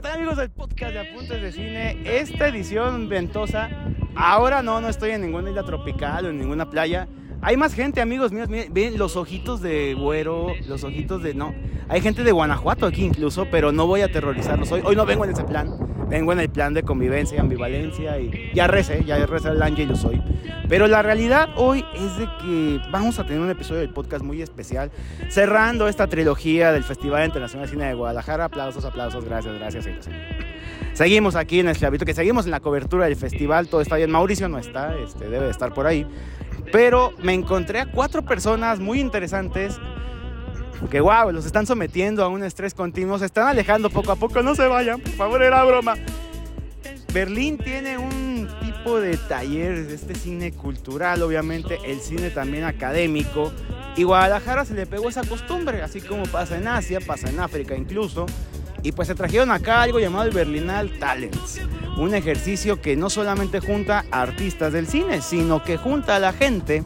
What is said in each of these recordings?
¿Qué tal amigos del podcast de Apuntes de Cine? Esta edición ventosa, ahora no, no estoy en ninguna isla tropical o en ninguna playa. Hay más gente, amigos míos, miren, ven los ojitos de güero, los ojitos de... No, hay gente de Guanajuato aquí incluso, pero no voy a aterrorizarlos hoy. Hoy no vengo en ese plan, vengo en el plan de convivencia y ambivalencia y ya recé, ya recé el ángel y lo soy. Pero la realidad hoy es de que vamos a tener un episodio del podcast muy especial, cerrando esta trilogía del Festival Internacional de Cine de Guadalajara. Aplausos, aplausos, gracias, gracias. Seguimos aquí en Esclavito, que seguimos en la cobertura del festival, todo está bien. Mauricio no está, este, debe de estar por ahí. Pero me encontré a cuatro personas muy interesantes que wow, los están sometiendo a un estrés continuo, se están alejando poco a poco, no se vayan, por favor, era broma. Berlín tiene un tipo de taller de este cine cultural, obviamente, el cine también académico, y Guadalajara se le pegó esa costumbre, así como pasa en Asia, pasa en África incluso, y pues se trajeron acá algo llamado el Berlinal Talents, un ejercicio que no solamente junta a artistas del cine, sino que junta a la gente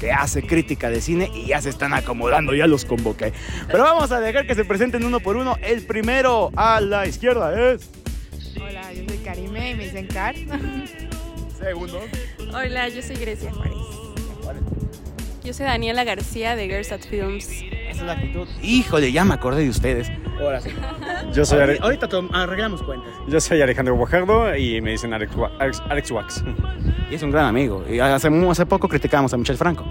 que hace crítica de cine y ya se están acomodando, ya los convoqué. Pero vamos a dejar que se presenten uno por uno. El primero a la izquierda es... Hola, yo soy Karime y me dicen Car. Segundo. Hola, yo soy Grecia Juárez. Yo soy Daniela García de Girls at Films. Esa es la actitud. Híjole, ya me acordé de ustedes. Ahora sí. Yo soy, Ahorita, ahorita tom- arreglamos cuentas. yo soy Alejandro Guajardo y me dicen Alex, Wa- Alex, Alex Wax. Y es un gran amigo. Y hace, hace poco criticamos a Michel Franco.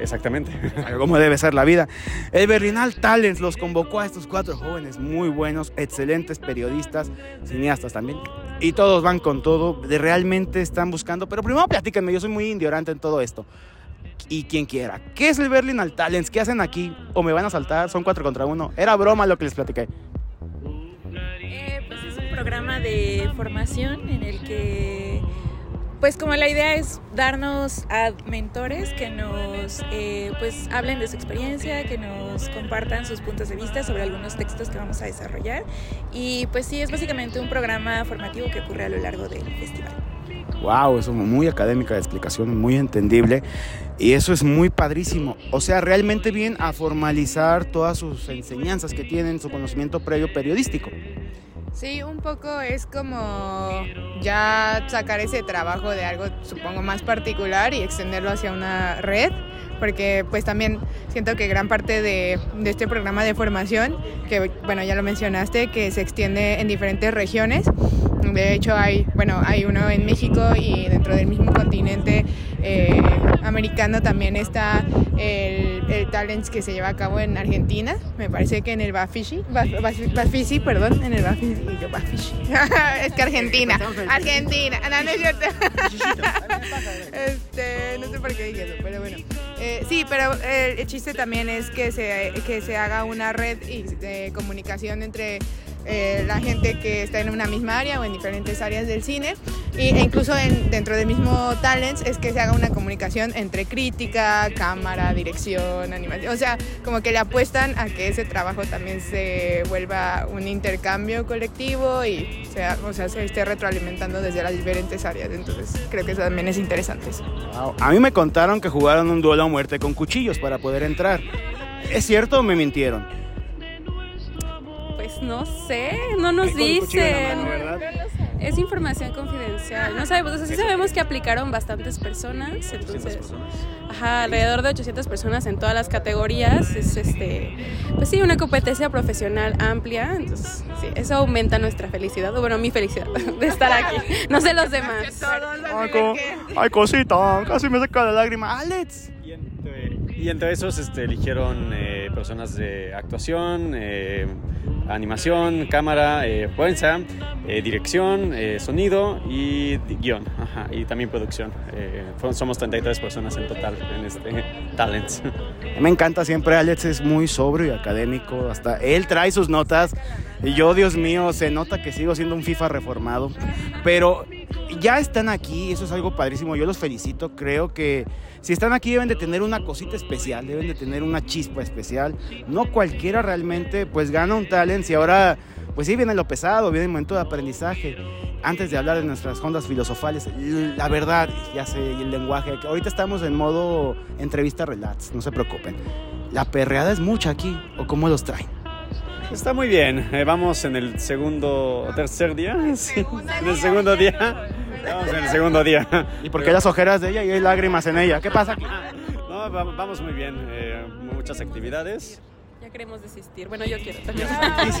Exactamente. Como debe ser la vida. El Berlinal Talents los convocó a estos cuatro jóvenes muy buenos, excelentes periodistas, cineastas también. Y todos van con todo, de realmente están buscando. Pero primero platíquenme, yo soy muy indiorante en todo esto. Y quien quiera. ¿Qué es el Berlinal Talents? ¿Qué hacen aquí? ¿O me van a saltar? Son cuatro contra uno. Era broma lo que les platiqué. Eh, pues es un programa de formación en el que, pues como la idea es darnos a mentores que nos, eh, pues hablen de su experiencia, que nos compartan sus puntos de vista sobre algunos textos que vamos a desarrollar. Y pues sí, es básicamente un programa formativo que ocurre a lo largo del festival. Wow, es muy académica de explicación, muy entendible. Y eso es muy padrísimo. O sea, realmente bien a formalizar todas sus enseñanzas que tienen, su conocimiento previo periodístico. Sí, un poco es como ya sacar ese trabajo de algo, supongo, más particular y extenderlo hacia una red, porque pues también siento que gran parte de, de este programa de formación, que bueno, ya lo mencionaste, que se extiende en diferentes regiones. De hecho, hay, bueno, hay uno en México y dentro del mismo continente eh, americano también está el, el Talents que se lleva a cabo en Argentina. Me parece que en el Bafisi, Baf- perdón, en el yo Bafisi. es que Argentina, Argentina, no, no es cierto. este, no sé por qué dije eso, pero bueno. Eh, sí, pero el, el chiste también es que se, que se haga una red y de comunicación entre eh, la gente que está en una misma área o en diferentes áreas del cine e incluso en- dentro del mismo Talents es que se haga una comunicación entre crítica, cámara, dirección, animación, o sea, como que le apuestan a que ese trabajo también se vuelva un intercambio colectivo y sea, o sea, se esté retroalimentando desde las diferentes áreas, entonces creo que eso también es interesante. Wow. A mí me contaron que jugaron un duelo a muerte con cuchillos para poder entrar. ¿Es cierto o me mintieron? Pues no sé, no nos dicen. Es información confidencial. No sabemos, o sea, sí sabemos que aplicaron bastantes personas, entonces, ajá, alrededor de 800 personas en todas las categorías. Es este, pues sí, una competencia profesional amplia, entonces, sí, eso aumenta nuestra felicidad, o bueno, mi felicidad de estar aquí. No sé los demás. Ay, cosita, casi me saca la lágrima. Alex. Y entre, esos este, eligieron eh, personas de actuación, eh, animación, cámara, eh, eh, dirección, sonido y guion. Y también producción. Somos 33 personas en total en este Talents. Me encanta siempre, Alex es muy sobrio y académico, hasta él trae sus notas y yo, Dios mío, se nota que sigo siendo un FIFA reformado, pero ya están aquí, eso es algo padrísimo, yo los felicito, creo que si están aquí deben de tener una cosita especial, deben de tener una chispa especial, no cualquiera realmente pues gana un talent y ahora pues sí viene lo pesado, viene el momento de aprendizaje. Antes de hablar de nuestras ondas filosofales, la verdad, ya sé, el lenguaje, ahorita estamos en modo entrevista relax, no se preocupen. La perreada es mucha aquí, o cómo los traen. Está muy bien. Eh, vamos en el segundo o tercer día. Sí, en el segundo día. Vamos en el segundo día. ¿Y por qué las ojeras de ella y hay lágrimas en ella? ¿Qué pasa aquí? No, va- vamos muy bien. eh, muchas actividades. Ya queremos desistir. Bueno, yo quiero también.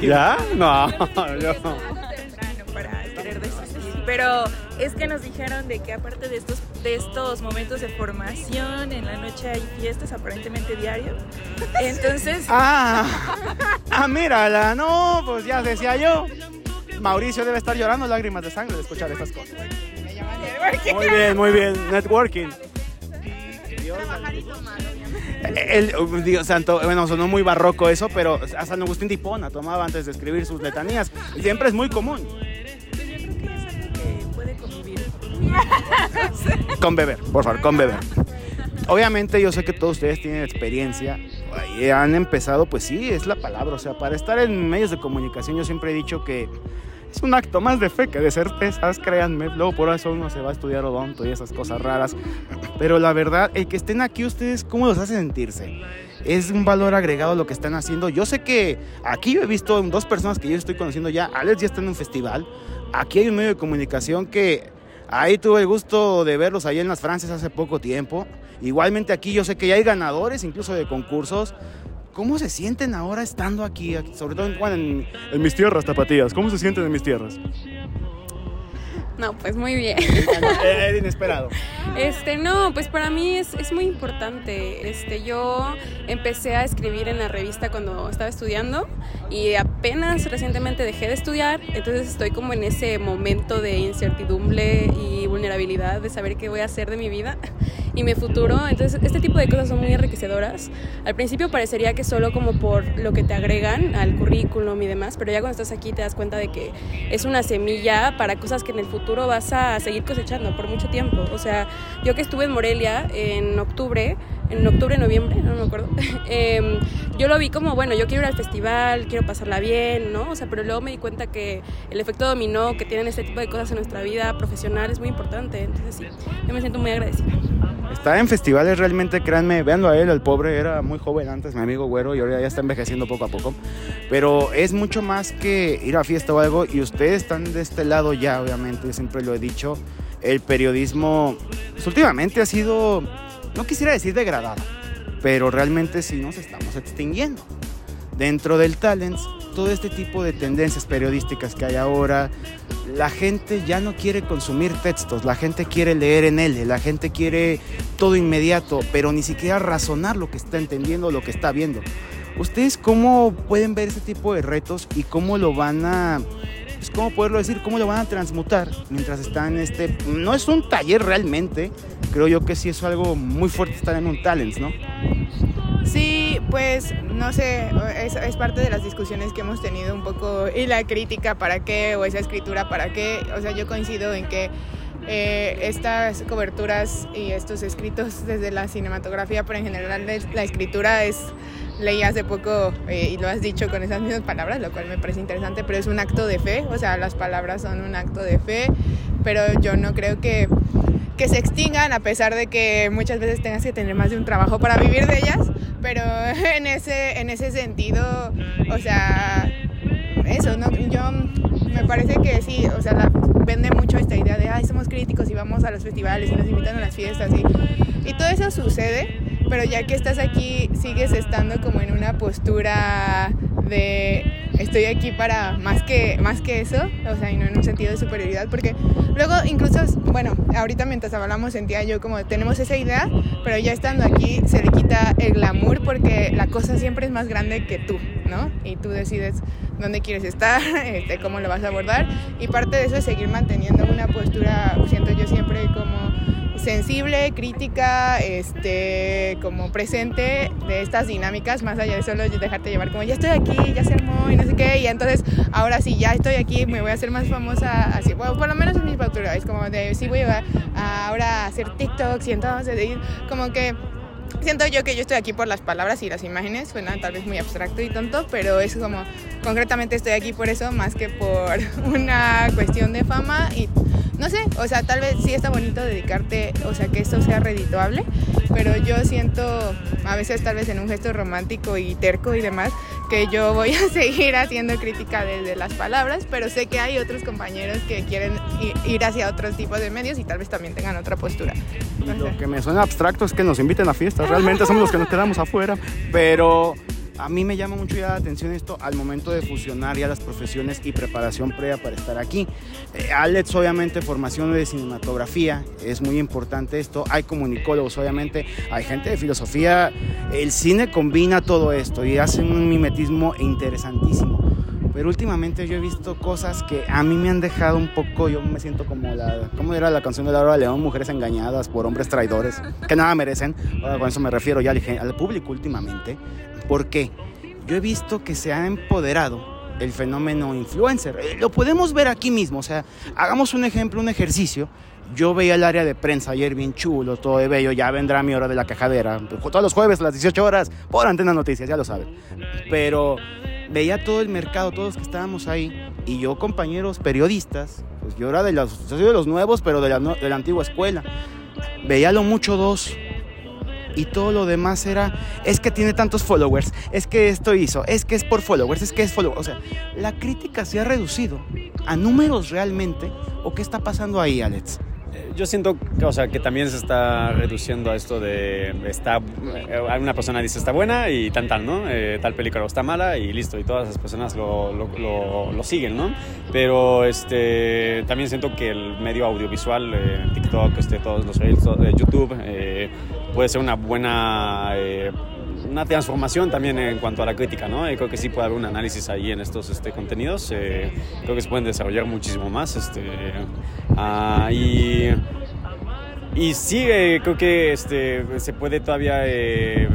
¿Ya? No, yo. Para querer desistir. Pero es que nos dijeron de que aparte de estos, de estos momentos de formación, en la noche hay fiestas aparentemente diario. Entonces, Ah, ah, mírala, no, pues ya decía yo. Mauricio debe estar llorando lágrimas de sangre de escuchar estas cosas. Muy bien, muy bien, networking. El, Dios santo, bueno, sonó muy barroco eso, pero hasta San Agustín de Hipona tomaba antes de escribir sus letanías. Siempre es muy común. Con beber, por favor, con beber. Obviamente yo sé que todos ustedes tienen experiencia y han empezado, pues sí, es la palabra. O sea, para estar en medios de comunicación yo siempre he dicho que es un acto más de fe que de certezas, créanme. Luego por eso uno se va a estudiar odonto y esas cosas raras. Pero la verdad, el que estén aquí ustedes, ¿cómo los hace sentirse? Es un valor agregado lo que están haciendo. Yo sé que aquí yo he visto dos personas que yo estoy conociendo ya. Alex ya está en un festival. Aquí hay un medio de comunicación que Ahí tuve el gusto de verlos ahí en las Francias hace poco tiempo. Igualmente aquí yo sé que ya hay ganadores, incluso de concursos. ¿Cómo se sienten ahora estando aquí? Sobre todo en, en- en mis tierras, tapatías. ¿Cómo se sienten en mis tierras? No, pues muy bien. Era inesperado. Este, no, pues para mí es, es muy importante. Este, yo empecé a escribir en la revista cuando estaba estudiando y apenas recientemente dejé de estudiar, entonces estoy como en ese momento de incertidumbre y vulnerabilidad de saber qué voy a hacer de mi vida y mi futuro. Entonces, este tipo de cosas son muy enriquecedoras. Al principio parecería que solo como por lo que te agregan al currículum y demás, pero ya cuando estás aquí te das cuenta de que es una semilla para cosas que en el futuro vas a seguir cosechando por mucho tiempo. O sea, yo que estuve en Morelia en octubre, en octubre, noviembre, no me acuerdo, em, yo lo vi como, bueno, yo quiero ir al festival, quiero pasarla bien, ¿no? O sea, pero luego me di cuenta que el efecto dominó que tienen este tipo de cosas en nuestra vida profesional es muy importante. Entonces, sí, yo me siento muy agradecida. Está en festivales realmente, créanme, véanlo a él, el pobre era muy joven antes, mi amigo güero, y ahora ya está envejeciendo poco a poco. Pero es mucho más que ir a fiesta o algo, y ustedes están de este lado ya, obviamente, yo siempre lo he dicho, el periodismo pues, últimamente ha sido, no quisiera decir degradado, pero realmente sí nos estamos extinguiendo. Dentro del Talents, todo este tipo de tendencias periodísticas que hay ahora, la gente ya no quiere consumir textos, la gente quiere leer en él, la gente quiere todo inmediato, pero ni siquiera razonar lo que está entendiendo, lo que está viendo. ¿Ustedes cómo pueden ver ese tipo de retos y cómo lo van a, pues, cómo poderlo decir, cómo lo van a transmutar mientras están en este, no es un taller realmente, creo yo que sí es algo muy fuerte estar en un talent, ¿no? Sí, pues no sé, es, parte de las discusiones que hemos tenido un poco y la crítica para qué o esa escritura para qué. O sea, yo coincido en que eh, estas coberturas y estos escritos desde la cinematografía, pero en general la escritura es, leí hace poco eh, y lo has dicho con esas mismas palabras, lo cual me parece interesante, pero es un acto de fe, o sea, las palabras son un acto de fe, pero yo no creo que que se extingan a pesar de que muchas veces tengas que tener más de un trabajo para vivir de ellas, pero en ese, en ese sentido, o sea, eso, ¿no? Yo me parece que sí, o sea, vende mucho esta idea de, ay, somos críticos y vamos a los festivales y nos invitan a las fiestas y, y todo eso sucede, pero ya que estás aquí, sigues estando como en una postura de estoy aquí para más que, más que eso, o sea, y no en un sentido de superioridad, porque luego incluso, bueno, ahorita mientras hablamos sentía yo como tenemos esa idea, pero ya estando aquí se le quita el glamour porque la cosa siempre es más grande que tú, ¿no? Y tú decides dónde quieres estar, este, cómo lo vas a abordar, y parte de eso es seguir manteniendo una postura, siento yo siempre como sensible, crítica, este, como presente de estas dinámicas, más allá de solo dejarte llevar como ya estoy aquí, ya se armó y no sé qué, y entonces ahora sí ya estoy aquí, me voy a hacer más famosa así, bueno, por lo menos en mi postura, es como de sí voy a, a ahora hacer TikToks y entonces como que Siento yo que yo estoy aquí por las palabras y las imágenes, suena tal vez muy abstracto y tonto, pero es como, concretamente estoy aquí por eso, más que por una cuestión de fama y no sé, o sea, tal vez sí está bonito dedicarte, o sea, que esto sea redituable, pero yo siento, a veces tal vez en un gesto romántico y terco y demás, que yo voy a seguir haciendo crítica desde las palabras, pero sé que hay otros compañeros que quieren ir hacia otros tipos de medios y tal vez también tengan otra postura. Lo que me suena abstracto es que nos inviten a fiestas, realmente somos los que nos quedamos afuera, pero a mí me llama mucho ya la atención esto al momento de fusionar ya las profesiones y preparación previa para estar aquí. Eh, Alex, obviamente, formación de cinematografía, es muy importante esto. Hay comunicólogos, obviamente, hay gente de filosofía. El cine combina todo esto y hace un mimetismo interesantísimo. Pero últimamente yo he visto cosas que a mí me han dejado un poco, yo me siento como la, ¿cómo era la canción de Laura León? Mujeres engañadas por hombres traidores, que nada merecen. con eso me refiero ya al, al público últimamente. ¿Por qué? Yo he visto que se ha empoderado el fenómeno influencer. Eh, lo podemos ver aquí mismo, o sea, hagamos un ejemplo, un ejercicio. Yo veía el área de prensa ayer bien chulo, todo de bello, ya vendrá mi hora de la cajadera, todos los jueves a las 18 horas, por Antena Noticias, ya lo saben. Pero veía todo el mercado, todos los que estábamos ahí, y yo compañeros periodistas, pues yo era de los, nuevos, pero de la, de la antigua escuela. Veía lo mucho dos, y todo lo demás era, es que tiene tantos followers, es que esto hizo, es que es por followers, es que es followers. O sea, la crítica se ha reducido a números realmente. ¿O qué está pasando ahí, Alex? yo siento o sea, que también se está reduciendo a esto de está eh, una persona dice está buena y tan tal, ¿no? Eh, tal película está mala y listo y todas las personas lo, lo, siguen, ¿no? Pero este también siento que el medio audiovisual, eh, TikTok, este, todos los YouTube puede ser una buena una transformación también en cuanto a la crítica, ¿no? creo que sí puede haber un análisis ahí en estos este, contenidos. Eh, creo que se pueden desarrollar muchísimo más. Este, uh, y, y sí, eh, creo que este, se puede todavía eh,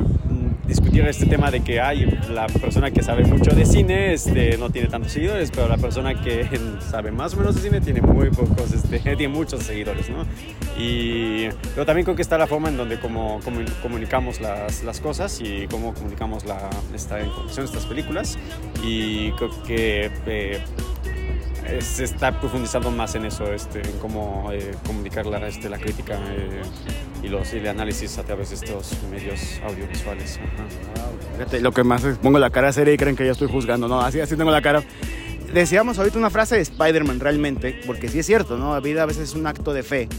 este tema de que hay la persona que sabe mucho de cine este, no tiene tantos seguidores, pero la persona que sabe más o menos de cine tiene muy pocos, este, tiene muchos seguidores, ¿no? Y, pero también creo que está la forma en donde como, comunicamos las, las, cosas y cómo comunicamos la, esta información, estas películas. Y creo que eh, se está profundizando más en eso, este, en cómo eh, comunicar la, este, la crítica eh, y los y el análisis a través de estos medios audiovisuales. Fíjate, lo que más es, pongo la cara seria y creen que ya estoy juzgando, ¿no? Así, así tengo la cara. Decíamos ahorita una frase de Spider-Man realmente, porque sí es cierto, ¿no? La vida a veces es un acto de fe,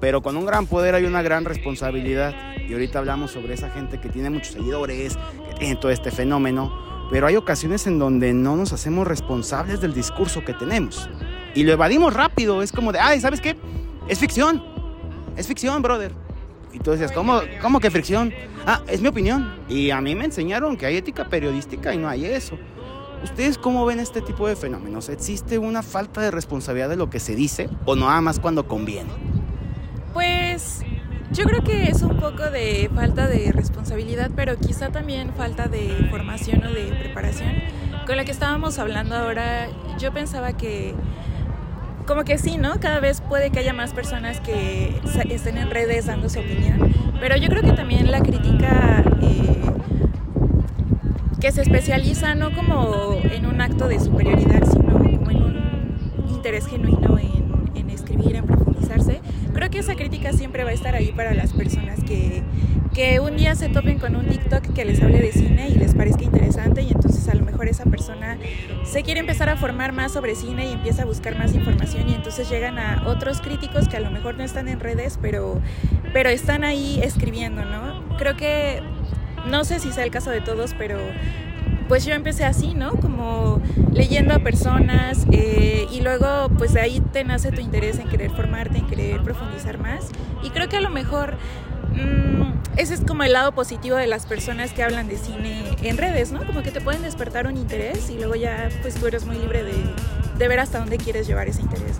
pero con un gran poder hay una gran responsabilidad. Y ahorita hablamos sobre esa gente que tiene muchos seguidores, que tiene todo este fenómeno pero hay ocasiones en donde no nos hacemos responsables del discurso que tenemos. Y lo evadimos rápido, es como de, ay, ¿sabes qué? Es ficción, es ficción, brother. Y tú decías, ¿cómo, ¿cómo que ficción? Ah, es mi opinión. Y a mí me enseñaron que hay ética periodística y no hay eso. ¿Ustedes cómo ven este tipo de fenómenos? ¿Existe una falta de responsabilidad de lo que se dice o nada más cuando conviene? Pues yo creo que es un poco de falta de responsabilidad, pero quizá también falta de formación o de preparación. Con la que estábamos hablando ahora, yo pensaba que como que sí, ¿no? Cada vez puede que haya más personas que estén en redes dando su opinión, pero yo creo que también la crítica eh, que se especializa no como en un acto de superioridad, sino como en un interés genuino en, en escribir, en profundizarse, creo que esa crítica siempre va a estar ahí para las personas que, que un día se topen con un TikTok que les hable de cine y les parezca interesante y entonces a lo mejor esa persona se quiere empezar a formar más sobre cine y empieza a buscar más información y entonces llegan a otros críticos que a lo mejor no están en redes, pero, pero están ahí escribiendo, ¿no? Creo que, no sé si sea el caso de todos, pero pues yo empecé así, ¿no? Como leyendo a personas eh, y luego pues de ahí te nace tu interés en querer formarte, en querer profundizar más. Y creo que a lo mejor mmm, ese es como el lado positivo de las personas que hablan de cine en redes, ¿no? Como que te pueden despertar un interés y luego ya pues tú eres muy libre de ver hasta dónde quieres llevar ese interés.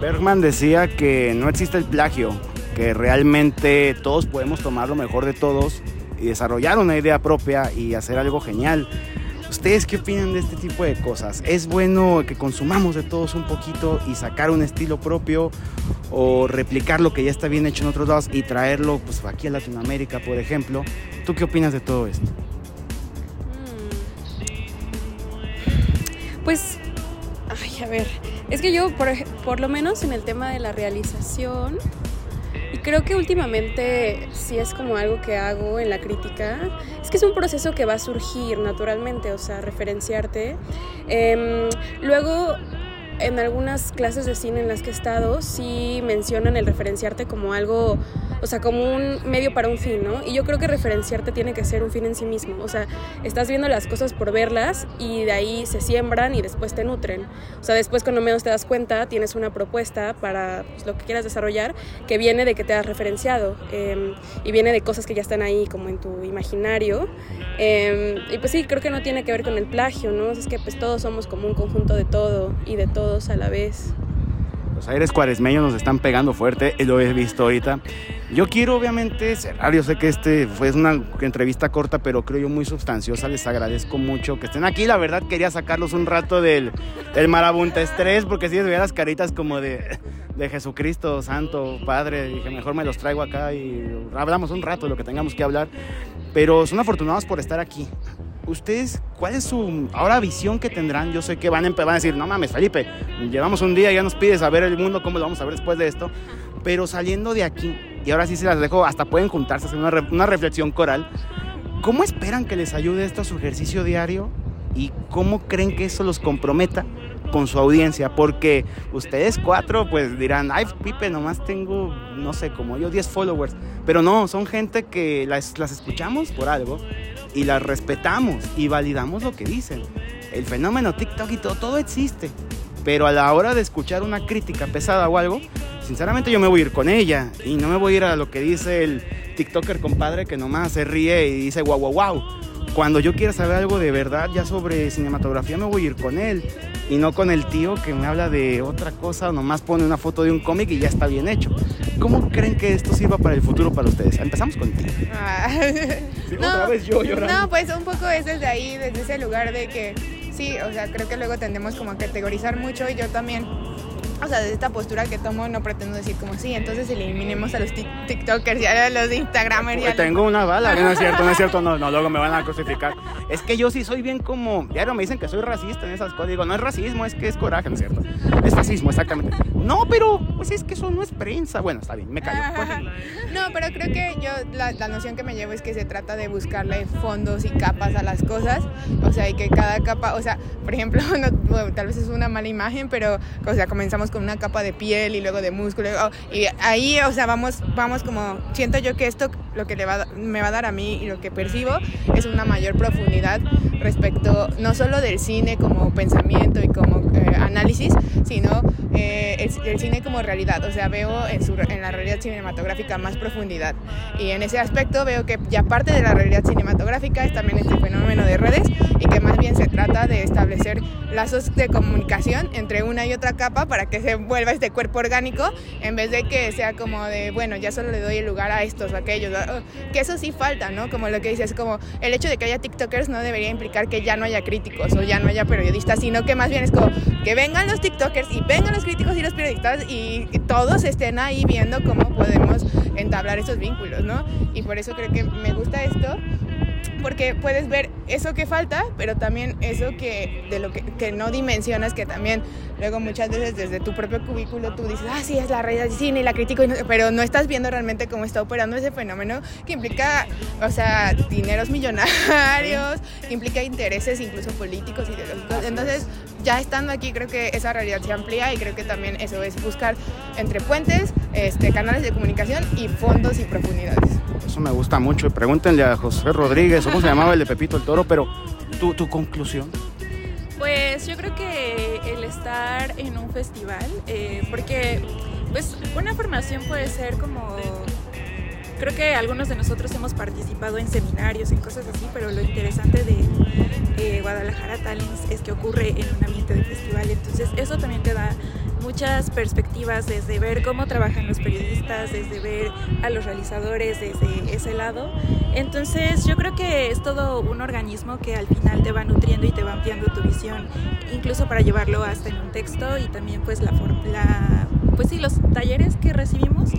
Bergman decía que no existe el plagio, que realmente todos podemos tomar lo mejor de todos y desarrollar una idea propia y hacer algo genial. ¿Ustedes qué opinan de este tipo de cosas? ¿Es bueno que consumamos de todos un poquito y sacar un estilo propio o replicar lo que ya está bien hecho en otros lados y traerlo pues, aquí a Latinoamérica, por ejemplo? ¿Tú qué opinas de todo esto? Mm. Pues, ay, a ver, es que yo, por, por lo menos en el tema de la realización, creo que últimamente sí es como algo que hago en la crítica. Es que es un proceso que va a surgir naturalmente, o sea, referenciarte. Em, luego en algunas clases de cine en las que he estado sí mencionan el referenciarte como algo, o sea, como un medio para un fin, ¿no? Y yo creo que referenciarte tiene que ser un fin en sí mismo, o sea, estás viendo las cosas por verlas y de ahí se siembran y después te nutren. O sea, después cuando menos te das cuenta tienes una propuesta para pues, lo que quieras desarrollar que viene de que te has referenciado em, y viene de cosas que ya están ahí como en tu imaginario. Em, y pues sí, creo que no tiene que ver con el plagio, ¿no? Es que pues todos somos como un conjunto de todo y de todo a la vez. Los aires cuaresmeños nos están pegando fuerte, lo he visto ahorita. Yo quiero obviamente cerrar, yo sé que este fue una entrevista corta, pero creo yo muy sustanciosa, les agradezco mucho que estén aquí, la verdad quería sacarlos un rato del, del marabunta estrés, porque si les veía las caritas como de, de Jesucristo, Santo, Padre, dije mejor me los traigo acá y hablamos un rato de lo que tengamos que hablar, pero son afortunados por estar aquí ustedes, ¿cuál es su ahora visión que tendrán? Yo sé que van a, van a decir, no mames, Felipe, llevamos un día, ya nos pides a ver el mundo, ¿cómo lo vamos a ver después de esto? Pero saliendo de aquí, y ahora sí se las dejo, hasta pueden juntarse, hacer una, una reflexión coral, ¿cómo esperan que les ayude esto a su ejercicio diario? ¿Y cómo creen que eso los comprometa con su audiencia? Porque ustedes cuatro pues dirán, ay, Pipe, nomás tengo, no sé, como yo 10 followers. Pero no, son gente que las, las escuchamos por algo y las respetamos y validamos lo que dicen. El fenómeno TikTok y todo, todo existe. Pero a la hora de escuchar una crítica pesada o algo, sinceramente yo me voy a ir con ella y no me voy a ir a lo que dice el TikToker compadre que nomás se ríe y dice guau guau guau. Cuando yo quiera saber algo de verdad ya sobre cinematografía me voy a ir con él y no con el tío que me habla de otra cosa o nomás pone una foto de un cómic y ya está bien hecho. ¿Cómo creen que esto sirva para el futuro para ustedes? Empezamos contigo. Ah. no, otra vez yo llorando. No, pues un poco es desde ahí, desde ese lugar de que sí, o sea, creo que luego tendemos como a categorizar mucho y yo también o sea, desde esta postura que tomo no pretendo decir como sí, entonces eliminemos a los TikTokers y a los Instagramers. Ya tengo una bala, no es cierto, no es cierto, no, no, luego me van a crucificar. Es que yo sí soy bien como, ya no me dicen que soy racista en esas cosas, digo, no es racismo, es que es coraje, ¿no es cierto? Es fascismo, exactamente. No, pero pues es que eso no es prensa. Bueno, está bien, me callo. no, pero creo que yo la, la noción que me llevo es que se trata de buscarle fondos y capas a las cosas, o sea, y que cada capa, o sea, por ejemplo, tal vez es una mala imagen, pero, o sea, comenzamos con una capa de piel y luego de músculo. Y ahí, o sea, vamos, vamos como, siento yo que esto lo que le va, me va a dar a mí y lo que percibo es una mayor profundidad respecto no solo del cine como pensamiento y como análisis, sino eh, el, cine como realidad. O sea, veo en, su, en la realidad cinematográfica más profundidad. Y en ese aspecto veo que ya parte de la realidad cinematográfica es también este fenómeno de redes y que más bien se trata de establecer lazos de comunicación entre una y otra capa para que se vuelva este cuerpo orgánico en vez de que sea como de, bueno, ya solo le doy el lugar a estos o aquellos. Que eso sí falta, ¿no? Como lo que dices, como el hecho de que haya TikTokers no debería implicar que ya no haya críticos o ya no haya periodistas, sino que más bien es como que vengan los TikTokers y vengan los críticos y los periodistas y todos estén ahí viendo cómo podemos entablar esos vínculos, ¿no? Y por eso creo que me gusta esto porque puedes ver eso que falta, pero también eso que de lo que, que, no dimensionas, que también luego muchas veces desde tu propio cubículo tú dices, ah, sí, es la realidad del cine y la critico, pero no estás viendo realmente cómo está operando ese fenómeno que implica, o sea, dineros millonarios, que implica intereses incluso políticos, ideológicos. Entonces, ya estando aquí, creo que esa realidad se amplía y creo que también eso es buscar entre puentes, este, canales de comunicación y fondos y profundidades. Eso me gusta mucho. Pregúntenle a José Rodríguez, ¿cómo se llamaba el de Pepito el Toro? Pero tu, tu conclusión. Pues yo creo que el estar en un festival, eh, porque pues una formación puede ser como creo que algunos de nosotros hemos participado en seminarios, en cosas así, pero lo interesante de eh, Guadalajara Talents es que ocurre en un ambiente de festival, entonces eso también te da muchas perspectivas desde ver cómo trabajan los periodistas, desde ver a los realizadores desde ese lado. Entonces yo creo que es todo un organismo que al final te va nutriendo y te va ampliando tu visión, incluso para llevarlo hasta en un texto y también pues la, la pues sí, los talleres que recibimos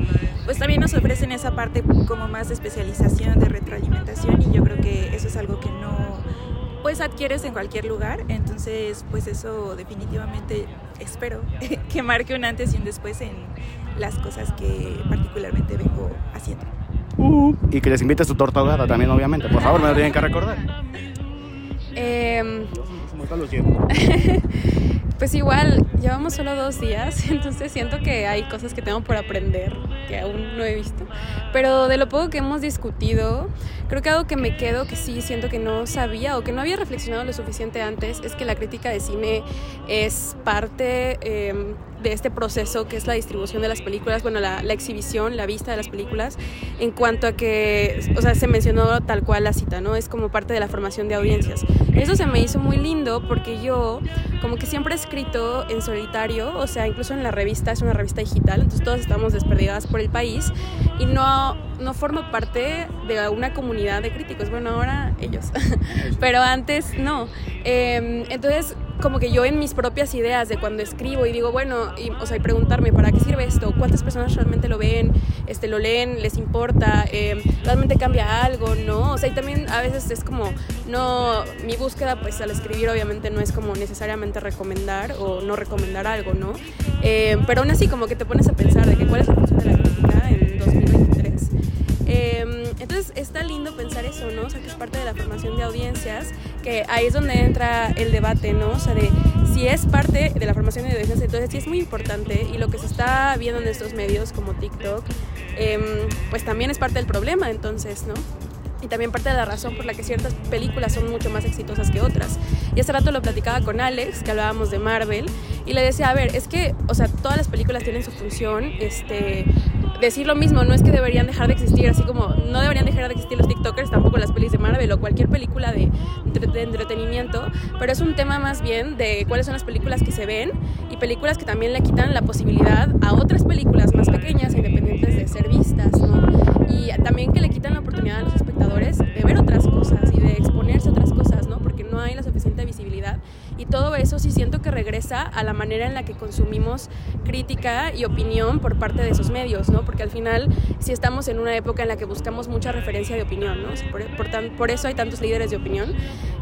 pues también nos ofrecen esa parte como más de especialización, de retroalimentación y yo creo que eso es algo que no pues adquieres en cualquier lugar, entonces pues eso definitivamente espero que marque un antes y un después en, las cosas que particularmente vengo haciendo. Uh, y que les invites tu torta ahogada también, obviamente. Por favor, me lo tienen que recordar. Em, ¿Cómo están los tiempos? Pues igual, llevamos solo dos días, entonces siento que hay cosas que tengo por aprender que aún no he visto. Pero de lo poco que hemos discutido, creo que algo que me quedo que sí siento que no sabía o que no había reflexionado lo suficiente antes es que la crítica de cine es parte eh, de este proceso que es la distribución de las películas, bueno, la, la, exhibición, la vista de las películas, en cuanto a que, o sea, se mencionó tal cual la cita, ¿no? Es como parte de la formación de audiencias. Eso se me hizo muy lindo porque yo como que siempre he escrito en solitario, o sea, incluso en la revista, es una revista digital, entonces todos estamos desperdigadas por el país y no, no formo parte de una comunidad de críticos, bueno, ahora ellos, pero antes no. Eh, entonces como que yo en mis propias ideas de cuando escribo y digo, bueno, y, o sea, y preguntarme, ¿para qué sirve esto? ¿Cuántas personas realmente lo ven? Este, ¿Lo leen? ¿Les importa? Eh, ¿Realmente cambia algo? ¿No? O sea, y también a veces es como, no, mi búsqueda pues al escribir obviamente no es como necesariamente recomendar o no recomendar algo, ¿no? Eh, pero aún así como que te pones a pensar de que cuál es la función de la crítica en 2023. Entonces está lindo pensar eso, ¿no? O sea, que es parte de la formación de audiencias, que ahí es donde entra el debate, ¿no? O sea, de si es parte de la formación de audiencias, entonces sí es muy importante y lo que se está viendo en estos medios como TikTok, eh, pues también es parte del problema, entonces, ¿no? y también parte de la razón por la que ciertas películas son mucho más exitosas que otras. Y hace rato lo platicaba con Alex, que hablábamos de Marvel, y le decía, a ver, es que, o sea, todas las películas tienen su función, este, decir lo mismo, no es que deberían dejar de existir, así como no deberían dejar de existir los TikTokers, tampoco las pelis de Marvel o cualquier película de, entretenimiento, pero es un tema más bien de cuáles son las películas que se ven y películas que también le quitan la posibilidad a otras películas más pequeñas e independientes de ser vistas, ¿no? Y también que le quitan la oportunidad a los espectadores de ver otras cosas y de exponerse a otras cosas, ¿no? Porque no hay la suficiente visibilidad. Y todo eso sí siento que regresa a la manera en la que consumimos crítica y opinión por parte de esos medios, ¿no? Porque al final sí estamos en una época en la que buscamos mucha referencia de opinión, ¿no? O sea, por, por, tan, por, eso hay tantos líderes de opinión.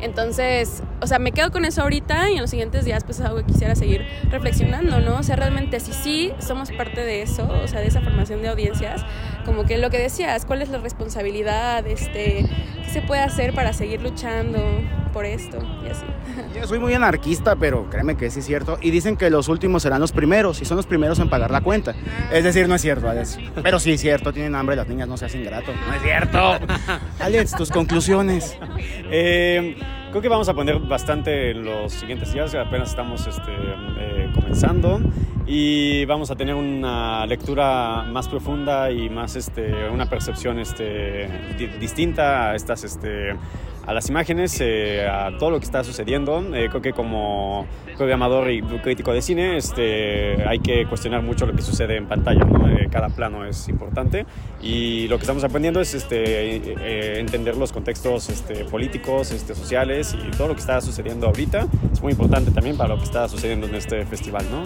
Entonces, o sea, me quedo con eso ahorita y en los siguientes días pues es algo que quisiera seguir reflexionando, ¿no? O sea, realmente si sí somos parte de eso, o sea, de esa formación de audiencias, como que lo que decías, ¿cuál es la responsabilidad? Este, ¿Qué se puede hacer para seguir luchando por esto? Y así. Yo soy muy anarquista, pero créeme que sí es cierto. Y dicen que los últimos serán los primeros y son los primeros en pagar la cuenta. Es decir, no es cierto, Alex. Pero sí es cierto, tienen hambre las niñas, no seas ingrato. No es cierto. Alex, tus conclusiones. Eh, creo que vamos a poner bastante en los siguientes días, apenas estamos este, eh, comenzando y vamos a tener una lectura más profunda y más este, una percepción este, di distinta a estas este, a las imágenes, eh, a todo lo que está sucediendo. Eh, creo que como programador y crítico de cine este, hay que cuestionar mucho lo que sucede en pantalla. ¿no? Eh, cada plano es importante y lo que estamos aprendiendo es este, eh, entender los contextos este, políticos, este, sociales y todo lo que está sucediendo ahorita. Es muy importante también para lo que está sucediendo en este festival. ¿no?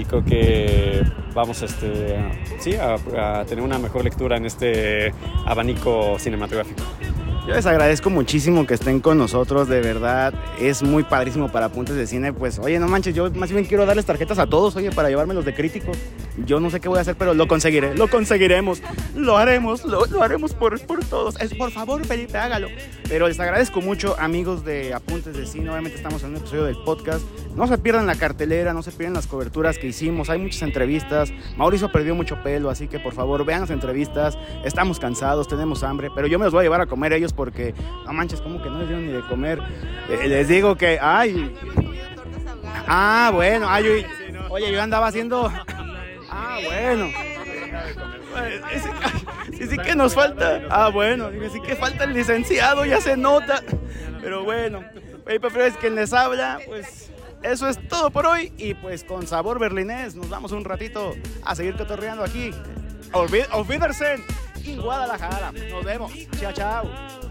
Y que vamos este, sí, a, tener una mejor lectura en este abanico cinematográfico. Yo les agradezco muchísimo que estén con nosotros, de verdad, es muy padrísimo para apuntes de cine, pues oye, no manches, yo más bien quiero darles tarjetas a todos, oye, para llevármelos de crítico. Yo no sé qué voy a hacer, pero lo conseguiré, lo conseguiremos, lo haremos, lo, lo haremos por, por todos. Es, por favor, Felipe, hágalo. Pero les agradezco mucho, amigos de Apuntes de Cine, obviamente estamos en un episodio del podcast. No se pierdan la cartelera, no se pierdan las coberturas que hicimos, hay muchas entrevistas. Mauricio perdió mucho pelo, así que por favor vean las entrevistas. Estamos cansados, tenemos hambre, pero yo me los voy a llevar a comer ellos porque, no manches, como que no les dieron ni de comer. Eh, les digo que, ay. Ah, bueno, ay, oye, yo andaba haciendo. Ah, bueno. Sí, sí que nos falta. Ah, bueno, sí que falta el licenciado, ya se nota. Pero bueno, Paper Fresh, quien les habla, pues eso es todo por hoy. Y pues con sabor berlinés, nos vamos un ratito a seguir cotorreando aquí. Auf Wiedersehen en Guadalajara. Nos vemos. Chao, chao.